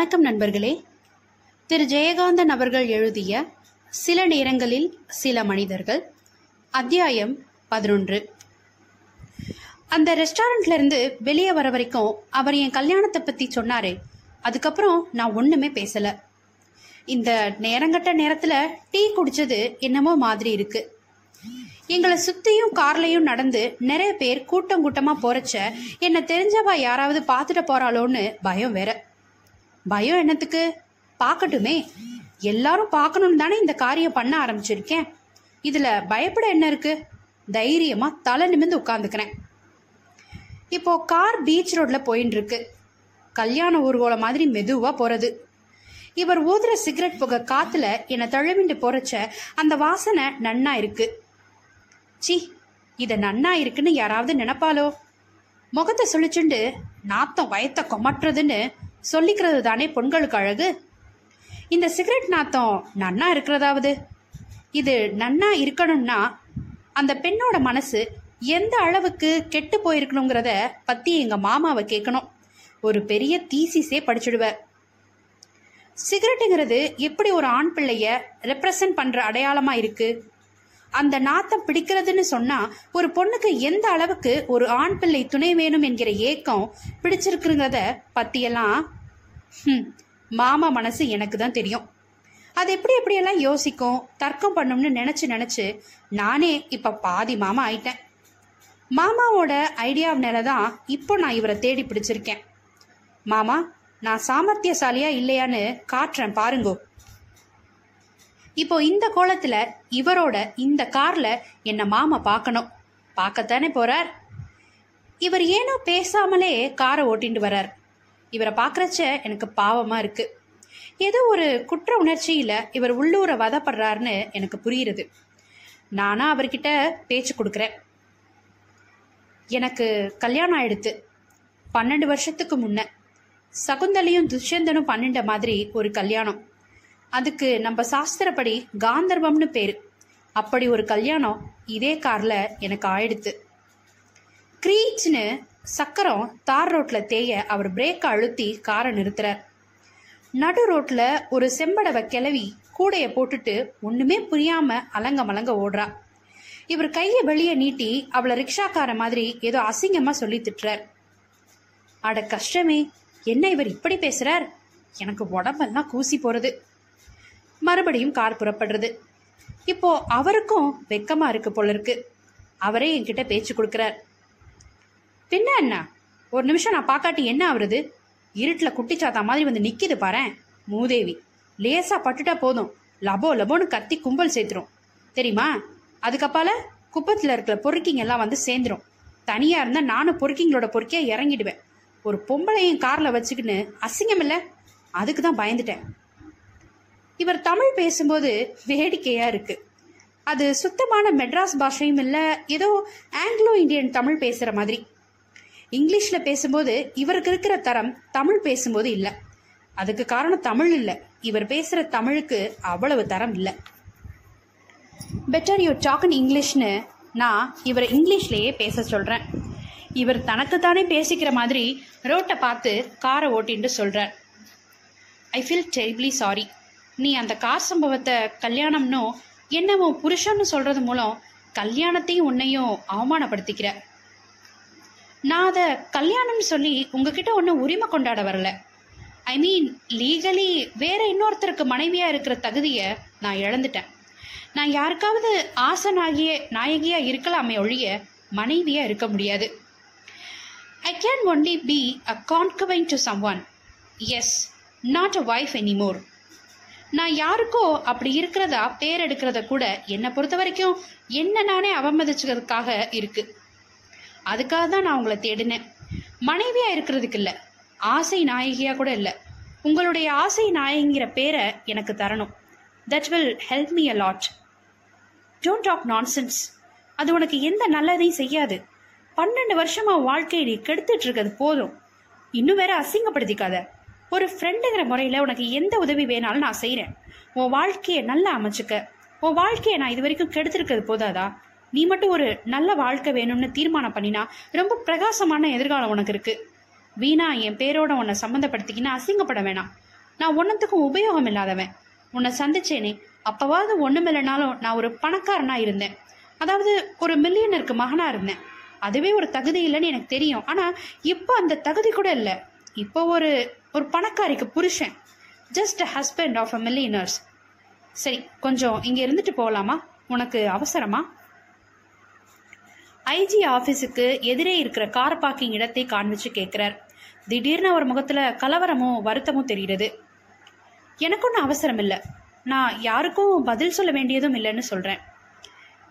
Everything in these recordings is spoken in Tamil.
வணக்கம் நண்பர்களே. திரு ஜெயகாந்தன் அவர்கள் எழுதிய சில நேரங்களில் சில மனிதர்கள். அத்தியாயம் பதினொன்று. அந்த ரெஸ்டாரண்ட்ல இருந்து வெளியே வர வரைக்கும் அவர் என் கல்யாணத்தை பத்தி சொன்னாரு. அதுக்கப்புறம் நான் ஒண்ணுமே பேசல. இந்த நேரங்கட்ட நேரத்துல டீ குடிச்சது என்னமோ மாதிரி இருக்கு. எங்களை சுத்தியும் கார்லயும் நடந்து நிறைய பேர் கூட்டம் கூட்டமா போறச்ச என்ன தெரிஞ்சவா யாராவது பார்த்துட்டு போறாளோன்னு பயம் வேற. பயம் என்னத்துக்கு? பார்க்கட்டுமே. எல்லாரும் பார்க்கணும்னு தானே இந்த காரியம் பண்ண ஆரம்பிச்சிருக்கேன். இதுல பயப்பட என்ன இருக்கு? தைரியமா தலை நிமிர்ந்து உட்காந்துக்கிறேன் இப்போ கார் பீச் ரோட்ல போயின்னு இருக்கு கல்யாண ஊர்வலம் மாதிரி மெதுவா போறது. இவர் ஊதுற சிகரெட் புகை காத்துல என்னை தழுவிண்டு போறச்ச அந்த வாசனை நன்னா இருக்கு. சி இத நன்னா இருக்குன்னு யாராவது நினைப்பாலோ முகத்தை சுழிச்சுண்டு நாத்தம் வயத்தை கொமட்டுறதுன்னு சொல்லிக்கிறது தானே பொண்களுக்கு அழகு? இந்த சிகரெட் நாத்தம் நன்னா இருக்கிறதாவது? இது நன்னா இருக்கணும்னா அந்த பெண்ணோட மனசு எந்த அளவுக்கு கெட்டு போயிருக்கணுங்கிறத பத்தி எங்க மாமாவை கேட்கணும் ஒரு பெரிய தீசிஸே படிச்சுடுவார் சிகரெட்டுங்கிறது எப்படி ஒரு ஆண் பிள்ளைய ரெப்ரசன்ட் பண்ற அடையாளமா இருக்கு? அந்த நாத்தம் பிடிக்கிறதுன்னு சொன்னா ஒரு பொண்ணுக்கு எந்த அளவுக்கு ஒரு ஆண் பிள்ளை துணை வேணும் என்கிற ஏக்கம் பிடிச்சிருக்குங்கிறத பத்தியெல்லாம் மாமா மனசு எனக்கு தான் தெரியும். அது எப்படி எப்படியெல்லாம் யோசிக்கும் தர்க்கம் பண்ணும்னு நினைச்சு நினைச்சு நானே இப்ப பாதி மாமா ஆயிட்டேன். மாமாவோட ஐடியாவினால தான் இப்போ நான் இவரை தேடி பிடிச்சிருக்கேன். மாமா நான் சாமர்த்தியசாலியா இல்லையான்னு காட்டுறேன் பாருங்கோ. இப்போ இந்த கோலத்துல இவரோட இந்த கார்ல என்ன மாமா பார்க்கணும் பார்க்கத்தானே போறார்? இவர் ஏனோ பேசாமலே காரை ஓட்டிட்டு வரார். இவரை பார்க்கறச்ச எனக்கு பாவமா இருக்கு. ஏதோ ஒரு குற்ற உணர்ச்சியில இவர் உள்ளூர வதப்படுறாருன்னு எனக்கு புரியுறது. நானா அவர்கிட்ட பேச்சு கொடுக்குறேன். எனக்கு கல்யாணம் ஆயிடுத்து. பன்னெண்டு வருஷத்துக்கு முன்ன சகுந்தலையும் துஷ்யந்தனும் பன்னெண்ட மாதிரி ஒரு கல்யாணம். அதுக்கு நம்ம சாஸ்திரப்படி காந்தர்வம்னு பேரு. அப்படி ஒரு கல்யாணம் இதே கார்ல எனக்கு ஆயிடுத்து. கிரீச்னு சக்கரம் தார் ரோட்ல தேய அவர் பிரேக்கை அழுத்தி காரை நிறுத்துறார். நடு ரோட்ல ஒரு செம்படவை கிளவி கூடைய போட்டுட்டு ஒண்ணுமே புரியாம அலங்க மலங்க ஓடுறா. இவர் கையை வெளியே நீட்டி அவளை ரிக்ஷாக்கார மாதிரி ஏதோ அசிங்கமா சொல்லி திட்டுறார். அட கஷ்டமே என்ன இவர் இப்படி பேசுறார்? எனக்கு உடம்பெல்லாம் கூசி போறது. மறுபடியும் கார் புறப்படுறது. இப்போ அவருக்கும் வெக்கமா இருக்கு போல இருக்கு. அவரே என்கிட்ட பேச்சு கொடுக்கிறார். பின்ன என்ன ஒரு நிமிஷம் நான் பார்க்காட்டி என்ன ஆகுறது இருட்டில் குட்டிச்சாத்தா மாதிரி வந்து நிக்கிது பாரேன் மூதேவி. லேசா பட்டுட்டா போதும். லபோ லபோன்னு கத்தி கும்பல் சேர்த்துரும். தெரியுமா? அதுக்கப்பால குப்பத்தில் இருக்கிற பொறுக்கிங்க எல்லாம் வந்து சேர்ந்துரும். தனியா இருந்தா நானும் பொறுக்கிங்களோட பொறுக்கியா இறங்கிடுவேன். ஒரு பொம்பளையும் கார்ல வச்சுக்கின்னு அசிங்கம் இல்லை அதுக்கு தான் பயந்துட்டேன். இவர் தமிழ் பேசும்போது வேடிக்கையா இருக்கு. அது சுத்தமான மெட்ராஸ் பாஷையும் இல்லை ஏதோ ஆங்கிலோ இந்தியன் தமிழ் பேசுற மாதிரி. இங்கிலீஷில் பேசும்போது இவருக்கு இருக்கிற தரம் தமிழ் பேசும்போது இல்லை. அதுக்கு காரணம் தமிழ் இல்லை. இவர் பேசுகிற தமிழுக்கு அவ்வளவு தரம் இல்லை. பெட்டர் யூ டாக் இன் இங்கிலீஷ்னு நான் இவரை இங்கிலீஷ்லேயே பேச சொல்கிறேன் இவர் தனக்குத்தானே பேசிக்கிற மாதிரி ரோட்டை பார்த்து காரை ஓட்டின்னு சொல்கிறார் ஐ ஃபீல் டெரிப்லி சாரி நீ அந்த கார் சம்பவத்தை கல்யாணம்னோ என்னவோ புருஷன்னு சொல்றது மூலம் கல்யாணத்தையும் உன்னையும் அவமானப்படுத்திக்கிற. நான் அதை கல்யாணம்னு சொல்லி உங்ககிட்ட ஒன்றும் உரிமை கொண்டாட வரல. ஐ மீன் லீகலி வேற இன்னொருத்தருக்கு மனைவியா இருக்கிற தகுதியை நான் இழந்துட்டேன். நான் யாருக்காவது ஆசனாகிய நாயகியா இருக்கலாமே ஒழிய மனைவியா இருக்க முடியாது. I can only be a concubine to someone as not a wife anymore நான் யாருக்கோ அப்படி இருக்கிறதா பேர் எடுக்கிறத கூட என்னை பொறுத்த வரைக்கும் என்ன நானே அவமதிச்சுக்கிறதுக்காக இருக்கு. அதுக்காக தான் நான் உங்களை தேடினேன். மனைவியா இருக்கிறதுக்கு இல்லை. ஆசை நாயகியா கூட இல்லை. உங்களுடைய ஆசை நாயகிங்கிற பேரை எனக்கு தரணும். That will help me a lot don't talk nonsense அது உனக்கு எந்த நல்லதையும் செய்யாது. பன்னெண்டு வருஷமா வாழ்க்கையை நீ கெடுத்துட்டு இருக்கிறது போதும். இன்னும் வேற அசிங்கப்படுத்திக்காத. ஒரு ஃப்ரெண்டுங்கிற முறையில் உனக்கு எந்த உதவி வேணாலும் நான் செய்கிறேன் உன் வாழ்க்கையை நல்லா அமைச்சுக்க. உன் வாழ்க்கையை நான் இது வரைக்கும் கெடுத்திருக்கிறது போதாதா? நீ மட்டும் ஒரு நல்ல வாழ்க்கை வேணும்னு தீர்மானம் பண்ணினா ரொம்ப பிரகாசமான எதிர்காலம் உனக்கு இருக்கு. வீணா என் பேரோட உன்னை சம்மந்தப்படுத்திக்கின்னு அசிங்கப்பட வேணாம். நான் ஒன்றத்துக்கும் உபயோகம் இல்லாதவன். உன்னை சந்திச்சேனே அப்பவாவது ஒன்றுமில்லைனாலும் நான் ஒரு பணக்காரனா இருந்தேன். அதாவது ஒரு மில்லியனருக்கு மகனா இருந்தேன். அதுவே ஒரு தகுதி இல்லைன்னு எனக்கு தெரியும். ஆனா இப்போ அந்த தகுதி கூட இல்லை. இப்போ ஒரு ஒரு பணக்காரிக்கு புருஷன் just husband of a millionaires சரி கொஞ்சம் இங்கே இருந்துட்டு போகலாமா உனக்கு அவசரமா? ஐஜி ஆஃபீஸுக்கு எதிரே இருக்கிற கார் பார்க்கிங் இடத்தை காண்பிச்சு கேட்குறார். திடீர்னு அவர் முகத்தில் கலவரமும் வருத்தமும் தெரிகிறது. எனக்கு ஒன்றும் அவசரம் இல்லை. நான் யாருக்கும் பதில் சொல்ல வேண்டியதும் இல்லைன்னு சொல்கிறேன்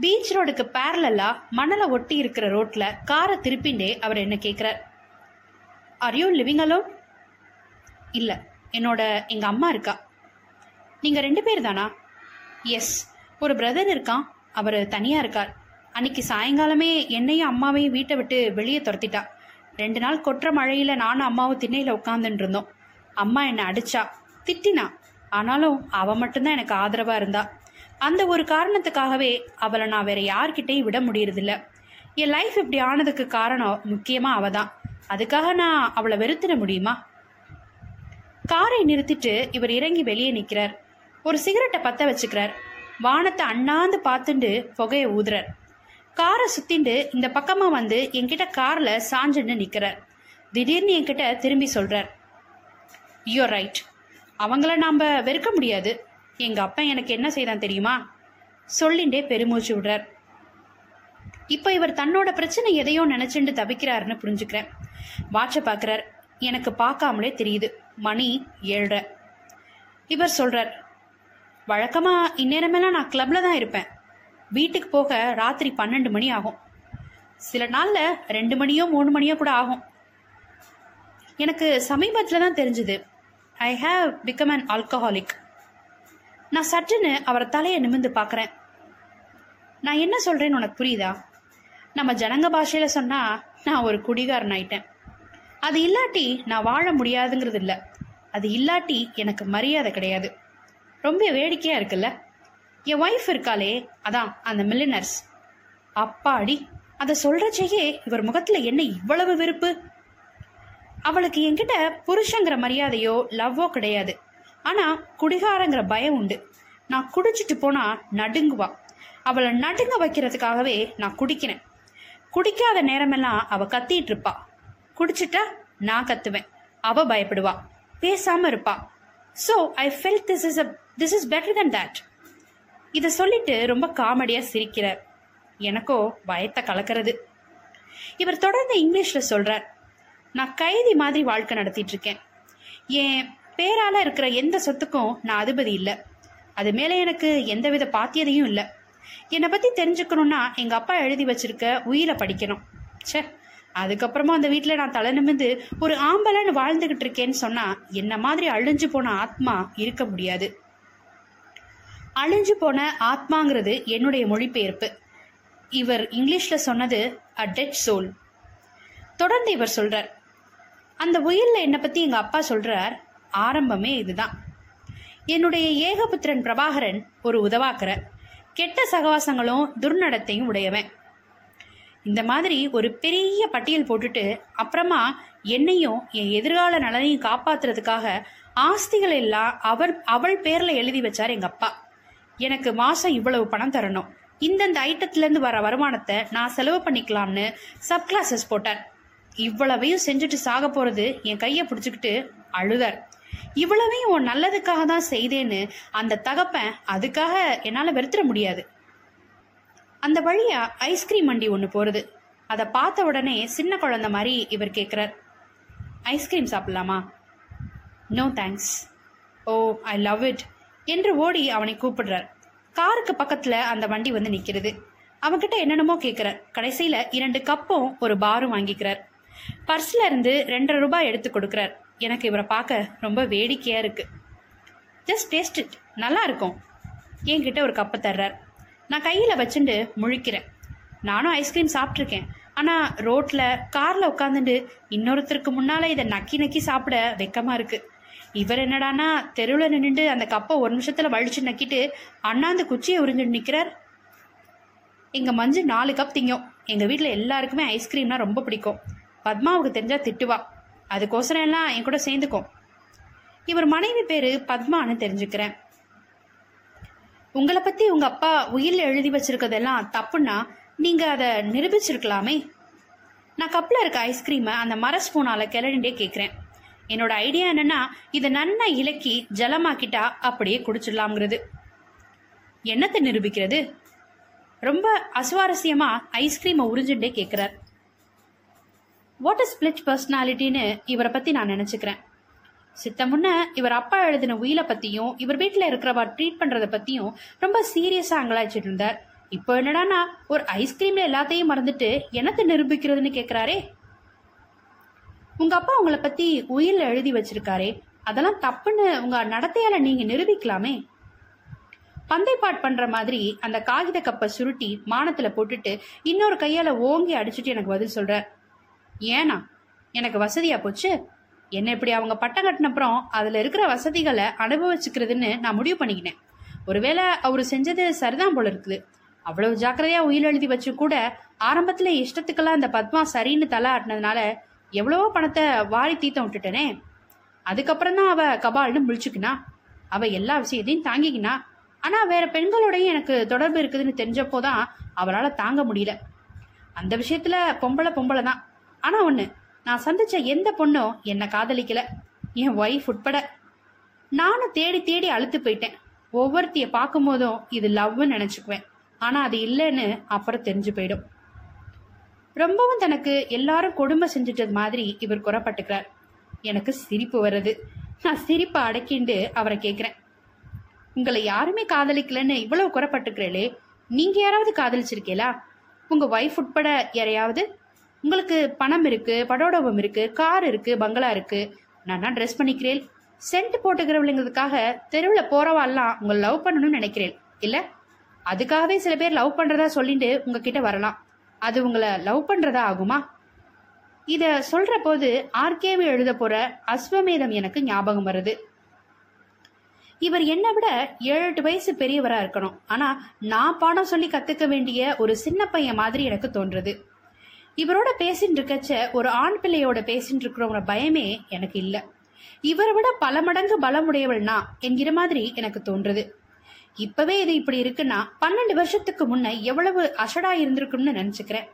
பீச் ரோடுக்கு பேரலாக மணலை ஒட்டி இருக்கிற ரோட்டில் காரை திருப்பிண்டே அவர் என்ன கேட்குறார். ஆர் யூ லிவிங் அலோன் இல்லை என்னோட எங்கள் அம்மா இருக்கா. நீங்கள் ரெண்டு பேர் தானா? எஸ் ஒரு பிரதர் இருக்கான் அவர் தனியாக இருக்கார். அன்னைக்கு சாயங்காலமே என்னையும் அம்மாவையும் வீட்டை விட்டு வெளியே துரத்திட்டா. ரெண்டு நாள் கொற்ற மழையில் நானும் அம்மாவும் திண்ணையில் உட்காந்துட்டு இருந்தோம். அம்மா என்னை அடிச்சா திட்டினா. ஆனாலும் அவள் மட்டும்தான் எனக்கு ஆதரவாக இருந்தா. அந்த ஒரு காரணத்துக்காகவே அவளை நான் வேற யார்கிட்டையும் விட முடியறதில்ல. என் லைஃப் இப்படி ஆனதுக்கு காரணம் முக்கியமாக அவள் தான் அதுக்காக நான் அவளை வெறுத்திட முடியுமா? காரை நிறுத்திட்டு இவர் இறங்கி வெளியே நிற்கிறார். ஒரு சிகரெட்டை பத்த வச்சுக்கிறார். வானத்தை அண்ணாந்து பார்த்துண்டு புகையை ஊதுறார். காரை சுத்திண்டு இந்த பக்கமா வந்து என்கிட்ட கார்ல சாஞ்சுன்னு நிக்கிறார். திடீர்னு என்கிட்ட திரும்பி சொல்றார் யூர் ரைட் அவங்கள நாம வெறுக்க முடியாது. எங்க அப்பா எனக்கு என்ன செய்தான் தெரியுமா? சொல்லிண்டே பெருமூச்சு விடுறார். இப்போ இவர் தன்னோட பிரச்சனை எதையோ நினைச்சுண்டு தவிக்கிறாருன்னு புரிஞ்சுக்கிறேன். வாட்சை பார்க்குறார். எனக்கு பார்க்காமலே தெரியுது. மணி ஏழரை இவர் சொல்றார் வழக்கமா இந்நேரமெல்லாம் நான் கிளப்ல தான் இருப்பேன். வீட்டுக்கு போக ராத்திரி பன்னெண்டு மணி ஆகும். சில நாள்ல ரெண்டு மணியோ மூணு மணியோ கூட ஆகும். எனக்கு சமீபத்தில் தான் தெரிஞ்சது I have become an alcoholic நான் சட்டுன்னு அவரை தலையை நிமிந்து பார்க்குறேன். நான் என்ன சொல்றேன்னு உனக்கு புரியுதா? நம்ம ஜனங்க பாஷையில சொன்னா நான் ஒரு குடிகாரன் ஆயிட்டேன் அது இல்லாட்டி நான் வாழ முடியாதுங்கிறது இல்லை அது இல்லாட்டி எனக்கு மரியாதை கிடையாது. ரொம்ப வேடிக்கையா இருக்குல்ல? என் ஒய்ஃப் இருக்காளே அதான் அந்த மில்லினர்ஸ் அப்பாடி அதை சொல்றச்சேயே இவர் முகத்துல என்ன இவ்வளவு வெறுப்பு? அவளுக்கு என்கிட்ட புருஷங்கிற மரியாதையோ லவ்வோ கிடையாது. ஆனா குடிகாரங்கிற பயம் உண்டு. நான் குடிச்சிட்டு போனா நடுங்குவா. அவளை நடுங்க வைக்கிறதுக்காகவே நான் குடிக்கிறேன். குடிக்காத நேரமெல்லாம் அவ கத்திட்டு இருப்பா. குடிச்சிட்டா நான் கத்துவேன். அவ பயப்படுவா. பேசாமல் இருப்பாள் so I felt this is a this is better than that இதை சொல்லிட்டு ரொம்ப காமெடியாக சிரிக்கிறார். எனக்கோ பயத்தை கலக்கிறது. இவர் தொடர்ந்து இங்கிலீஷில் சொல்கிறார் நான் கைதி மாதிரி வாழ்க்கை நடத்திட்டு இருக்கேன் என் பேரால இருக்கிற எந்த சொத்துக்கும் நான் அதிபதி இல்லை. அது மேலே எனக்கு எந்தவித பாத்தியதையும் இல்லை. என்னை பற்றி தெரிஞ்சுக்கணும்னா எங்கள் அப்பா எழுதி வச்சிருக்க உயிரை படிக்கணும். ச்சே. அதுக்கப்புறமா அந்த வீட்டில் நான் தலை நிமிந்து ஒரு ஆம்பலன்னு வாழ்ந்துகிட்டு இருக்கேன்னு சொன்னா என்ன மாதிரி அழிஞ்சு போன ஆத்மா இருக்க முடியாது. அழிஞ்சு போன ஆத்மாங்கிறது என்னுடைய மொழிபெயர்ப்பு. இவர் இங்கிலீஷ்ல சொன்னது அ டெட் சோல் தொடர்ந்து இவர் சொல்றார். அந்த உயிரில் என்னை பத்தி எங்க அப்பா சொல்றார் ஆரம்பமே இதுதான். என்னுடைய ஏகபுத்திரன் பிரபாகரன் ஒரு உதவாக்கிற கெட்ட சகவாசங்களும் துர்நடத்தையும் உடையவன். இந்த மாதிரி ஒரு பெரிய பட்டியல் போட்டுட்டு அப்புறமா என்னையும் என் எதிர்கால நலனையும் காப்பாத்துறதுக்காக ஆஸ்திகள் எல்லாம் அவர் அவள் பேர்ல எழுதி வச்சார் எங்க அப்பா. எனக்கு மாசம் இவ்வளவு பணம் தரணும். இந்தந்த ஐட்டத்துல இருந்து வர வருமானத்தை நான் செலவு பண்ணிக்கலாம்னு சப் கிளாஸஸ் போட்டார். இவ்வளவையும் செஞ்சுட்டு சாக போறது என் கையை பிடிச்சுக்கிட்டு அழுதார். இவ்வளவையும் உன் நல்லதுக்காக தான் செய்தேன்னு அந்த தகப்பன் அதுக்காக என்னால வெறுத்துட முடியாது. அந்த வழியா ஐஸ்கிரீம் வண்டி ஒன்று போறது. அதை பார்த்த உடனே சின்ன குழந்தை மாதிரி இவர் கேட்குறார் ஐஸ்கிரீம் சாப்பிடலாமா? No thanks oh I love it என்று ஓடி அவனை கூப்பிடுறார். காருக்கு பக்கத்துல அந்த வண்டி வந்து நிற்கிறது அவன்கிட்ட என்னென்னமோ கேட்கிறார் கடைசியில இரண்டு கப்பும் ஒரு பாரும் வாங்கிக்கிறார். பர்ஸ்ல இருந்து ரெண்டரை ரூபாய் எடுத்து கொடுக்கிறார். எனக்கு இவரை பார்க்க ரொம்ப வேடிக்கையா இருக்கு. ஜஸ்ட் டேஸ்ட் இட் நல்லா இருக்கும். என்கிட்ட ஒரு கப்பை தர்றார். நான் கையில் வச்சுண்டு முழிக்கிறேன். நானும் ஐஸ்கிரீம் சாப்பிட்ருக்கேன் ஆனால் ரோட்டில் காரில் உட்காந்துட்டு இன்னொருத்தருக்கு முன்னால் இதை நக்கி நக்கி சாப்பிட வெக்கமாக இருக்குது இவர் என்னடானா தெருவில் நின்றுட்டு அந்த கப்பை ஒரு நிமிஷத்தில் வலிச்சு நக்கிட்டு அண்ணாந்து குச்சியை உறிஞ்சிட்டு நிற்கிறார் எங்கள் மஞ்சு நாலு கப் திங்கும். எங்கள் வீட்டில் எல்லாருக்குமே ஐஸ்கிரீம்னா ரொம்ப பிடிக்கும். பத்மாவுக்கு தெரிஞ்சால் திட்டுவா. அதுக்கோசரம் எல்லாம் என் கூட சேர்ந்துக்கும். இவர் மனைவி பேர் பத்மான்னு தெரிஞ்சுக்கிறேன். உங்களை பத்தி உங்க அப்பா உயிரில் எழுதி வச்சிருக்கதெல்லாம் தப்புன்னா நீங்க அதை நிரூபிச்சிருக்கலாமே. நான் கப்பில் இருக்க ஐஸ்கிரீமை அந்த மர ஸ்பூனால கிளறிண்டே கேட்குறேன் என்னோட ஐடியா என்னன்னா இதை நன்னா இலக்கி ஜலமாக்கிட்டா அப்படியே குடிச்சிடலாம்ங்கிறது. என்னத்தை நிரூபிக்கிறது? ரொம்ப அசுவாரஸ்யமா ஐஸ்கிரீமை உறிஞ்சுட்டே கேட்குறார் வாட் இஸ் ஸ்பிளிட் பர்சனாலிட்டின்னு இவரை பத்தி நான் நினைச்சுக்கிறேன். சித்தமுன்ன இவர் அப்பா எழுதின உயிலை பத்தியும் இவர் வீட்டில் இருக்கிறவா ட்ரீட் பண்றத பத்தியும் ரொம்ப சீரியஸா அங்கலாய்ச்சிட்டு இருந்தார். இப்போ என்னடானா ஒரு ஐஸ்கிரீம்ல எல்லாத்தையும் மறந்துட்டு என்னத்தை நிரூபிக்கிறதுன்னு கேக்குறாரே? உங்க அப்பா உங்களை பத்தி உயிரில் எழுதி வச்சிருக்காரே அதெல்லாம் தப்புன்னு உங்க நடத்தையால நீங்க நிரூபிக்கலாமே? பந்தைப்பாட் பண்ற மாதிரி அந்த காகித கப்பை சுருட்டி மானத்துல போட்டுட்டு இன்னொரு கையால ஓங்கி அடிச்சுட்டு எனக்கு பதில் சொல்ற. ஏனா எனக்கு வசதியா போச்சு? என்ன இப்படி அவங்க பட்டம் கட்டினப்புறம் அதுல இருக்கிற வசதிகளை அனுபவிச்சுக்கிறதுன்னு நான் முடிவு பண்ணிக்கினேன். ஒருவேளை அவரு செஞ்சது சரிதான் போல இருக்குது. அவ்வளவு ஜாக்கிரதையா உயிர் எழுதி வச்சு கூட ஆரம்பத்துல இஷ்டத்துக்கெல்லாம் அந்த பத்மா சரின்னு தலை ஆட்டினதுனால எவ்வளவோ பணத்தை வாரி தீத்த விட்டுட்டனே. அதுக்கப்புறம் தான் அவ கபால்னு முழிச்சுக்கினா. அவ எல்லா விஷயத்தையும் தாங்கிக்கினா. ஆனா வேற பெண்களோடையும் எனக்கு தொடர்பு இருக்குதுன்னு தெரிஞ்சப்போதான் அவளால தாங்க முடியல. அந்த விஷயத்துல பொம்பளை பொம்பளை தான் ஆனா ஒண்ணு நான் சந்திச்ச எந்த பொண்ணும் என்னை காதலிக்கல. என் ஒய்ஃப் உட்பட. நானும் தேடி தேடி அழுத்து போயிட்டேன். ஒவ்வொருத்திய பார்க்கும் போதும் இது லவ்னு நினைச்சுக்குவேன். ஆனா அது இல்லைன்னு அப்புறம் தெரிஞ்சு போயிடும். ரொம்பவும் தனக்கு எல்லாரும் கொடுமை செஞ்சுட்டது மாதிரி இவர் குறப்பட்டுக்கிறார். எனக்கு சிரிப்பு வருது. நான் சிரிப்பை அடக்கிண்டு அவரை கேட்குறேன் உங்களை யாருமே காதலிக்கலன்னு இவ்வளவு குறப்பட்டுக்கிறீங்களே நீங்க யாராவது காதலிச்சிருக்கீங்களா? உங்க ஒய்ஃப் உட்பட யாரையாவது? உங்களுக்கு பணம் இருக்கு படோடபம் இருக்கு கார் இருக்கு பங்களா இருக்கு. நான் ட்ரெஸ் பண்ணிக்கிறேன். சென்ட் போட்டுக்கிறவளுங்கிறதுக்காக தெருவில் போறவாள்லாம் உங்களை லவ் பண்ணணும்னு நினைக்கிறேன். இல்ல? அதுக்காகவே சில பேர் லவ் பண்றதா சொல்லிட்டு உங்ககிட்ட வரலாம். அது உங்களை லவ் பண்றதா ஆகுமா? இத சொல்ற போது ஆர்கேவி எழுத போற அஸ்வமேதம் எனக்கு ஞாபகம் வருது. இவர் என்னை விட ஏழு எட்டு வயசு பெரியவரா இருக்கணும். ஆனா நான் பாடம் சொல்லி கத்துக்க வேண்டிய ஒரு சின்ன பையன் மாதிரி எனக்கு தோன்றுது. இவரோட பேசிட்டு இருக்கச்ச ஒரு ஆண் பிள்ளையோட பேசிட்டு இருக்கிறவங்க பயமே எனக்கு இல்ல. இவரை விட பல மடங்கு பலமுடையவள்னா என்கிற மாதிரி எனக்கு தோன்றுது. இப்பவே இது இப்படி இருக்குன்னா பன்னெண்டு வருஷத்துக்கு முன்ன எவ்வளவு அசடா இருந்திருக்கும்னு நினைச்சுக்கிறேன்.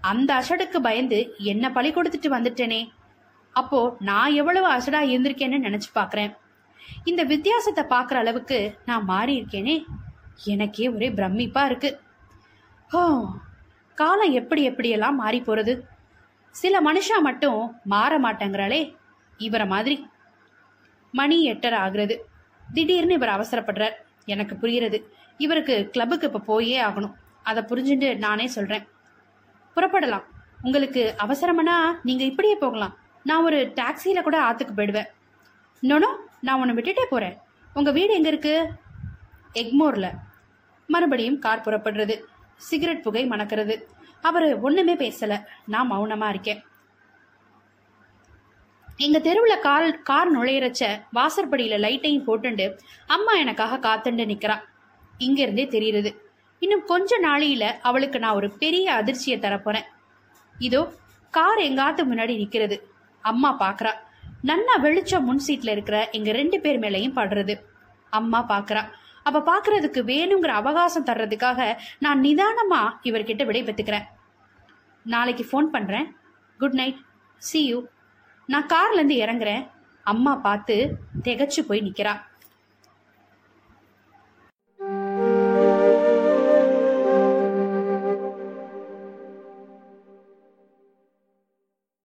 அந்த அசடுக்கு பயந்து என்ன பழி கொடுத்துட்டு வந்துட்டேனே? அப்போ நான் எவ்வளவு அசடா இருந்திருக்கேன்னு நினைச்சு பாக்குறேன். இந்த வித்தியாசத்தை பார்க்குற அளவுக்கு நான் மாறி இருக்கேனே எனக்கே ஒரே பிரமிப்பா இருக்கு. ஓ காலம் எப்படி எப்படியெல்லாம் மாறி போறது? சில மனுஷா மட்டும் மாற மாட்டேங்கிறாளே இவரை மாதிரி. மணி எட்டரை ஆகுறது. திடீர்னு இவர் அவசரப்படுறார். எனக்கு புரியுறது இவருக்கு கிளப்புக்கு இப்போ போயே ஆகணும். அதை புரிஞ்சுட்டு நானே சொல்றேன். புறப்படலாம். உங்களுக்கு அவசரம்னா நீங்க இப்படியே போகலாம். நான் ஒரு டாக்ஸியில கூட ஆத்துக்கு போயிடுவேன். நோனோ நான் உன்னை விட்டுட்டே போறேன். உங்க வீடு எங்க இருக்கு? எக்மோர்ல. மறுபடியும் கார் புறப்படுறது. சிகரெட் புகை மணக்கிறது. அவரு ஒண்ணுமே பேசல. நான் மௌனமா இருக்கேன். எங்க தெருவுல கார் கார் நுழையிறச்ச வாசற்படியில லைட்டையும் போட்டுண்டு அம்மா எனக்காக காத்துண்டு நிக்கிறா. இங்க இருந்தே தெரியுது இன்னும் கொஞ்ச நாளையில அவளுக்கு நான் ஒரு பெரிய அதிர்ச்சியை தரப்போறேன். இதோ கார் எங்காத்து முன்னாடி நிக்கிறது. அம்மா பாக்குறா. நன்னா வெளிச்சம் முன் சீட்ல இருக்கிற எங்க ரெண்டு பேர் மேலையும் படுறது. அம்மா பாக்குறா. அவ பாக்குறதுக்கு வேணுங்கிற அவகாசம் தர்றதுக்காக நான் நிதானமா இவர்கிட்ட விடை பெற்றுக்கிறேன் நாளைக்கு ஃபோன் பண்றேன். குட் நைட் சி யூ நான் கார்ல இருந்து இறங்குறேன். அம்மா பார்த்து திகைச்சு போய் நிக்கிறா.